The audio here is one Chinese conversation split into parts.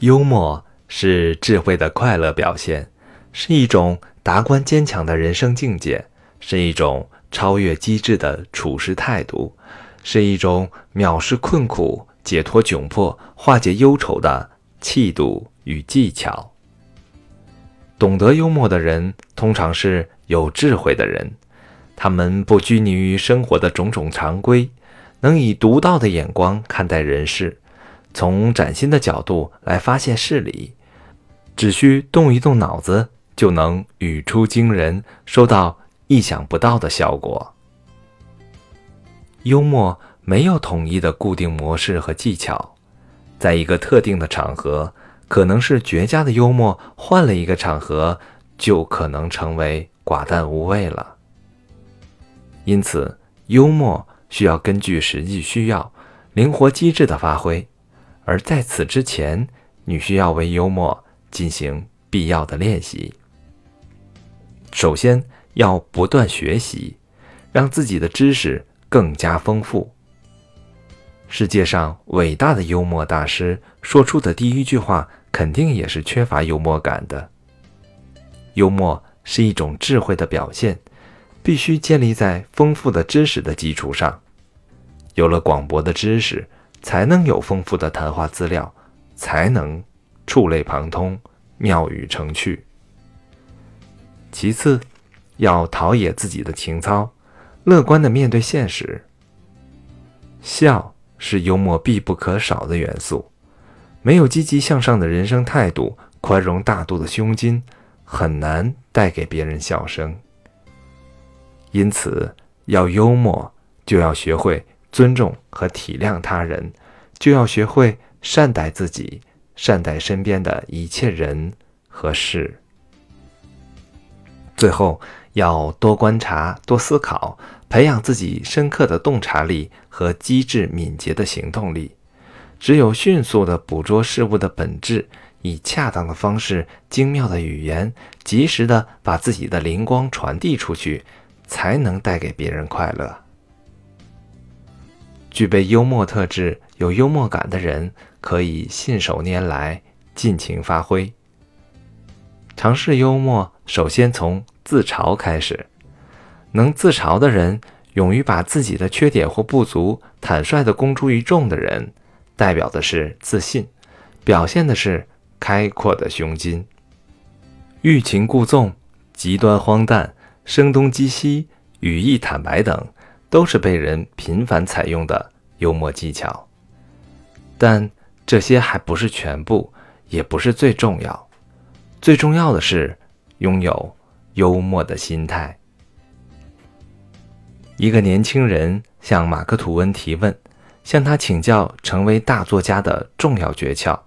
幽默是智慧的快乐表现，是一种达观坚强的人生境界，是一种超越机智的处事态度，是一种藐视困苦、解脱窘迫、化解忧愁的气度与技巧。懂得幽默的人，通常是有智慧的人，他们不拘泥于生活的种种常规，能以独到的眼光看待人事。从崭新的角度来发现事理，只需动一动脑子，就能语出惊人，收到意想不到的效果。幽默没有统一的固定模式和技巧，在一个特定的场合，可能是绝佳的幽默；换了一个场合，就可能成为寡淡无味了。因此，幽默需要根据实际需要，灵活机智的发挥。而在此之前，你需要为幽默进行必要的练习。首先要不断学习，让自己的知识更加丰富。世界上伟大的幽默大师说出的第一句话，肯定也是缺乏幽默感的。幽默是一种智慧的表现，必须建立在丰富的知识的基础上。有了广博的知识。才能有丰富的谈话资料，才能触类旁通、妙语成趣。其次，要陶冶自己的情操，乐观的面对现实。笑是幽默必不可少的元素，没有积极向上的人生态度、宽容大度的胸襟，很难带给别人笑声。因此，要幽默，就要学会。尊重和体谅他人，就要学会善待自己，善待身边的一切人和事。最后，要多观察、多思考，培养自己深刻的洞察力和机智敏捷的行动力。只有迅速地捕捉事物的本质，以恰当的方式、精妙的语言，及时地把自己的灵光传递出去，才能带给别人快乐。具备幽默特质、有幽默感的人，可以信手拈来，尽情发挥。尝试幽默，首先从自嘲开始。能自嘲的人，勇于把自己的缺点或不足坦率地公诸于众的人，代表的是自信，表现的是开阔的胸襟。欲擒故纵、极端荒诞、声东击西、语意坦白等。都是被人频繁采用的幽默技巧，但这些还不是全部，也不是最重要。最重要的是拥有幽默的心态。一个年轻人向马克·吐温提问，向他请教成为大作家的重要诀窍。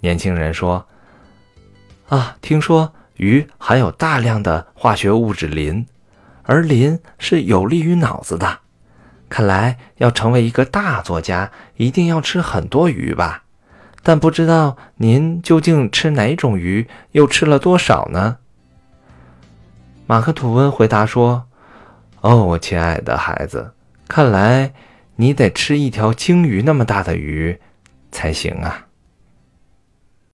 年轻人说：“啊，听说鱼含有大量的化学物质磷。”而磷是有利于脑子的，看来要成为一个大作家，一定要吃很多鱼吧？但不知道您究竟吃哪种鱼，又吃了多少呢？马克吐温回答说：“哦，我亲爱的孩子，看来你得吃一条鲸鱼那么大的鱼才行啊。”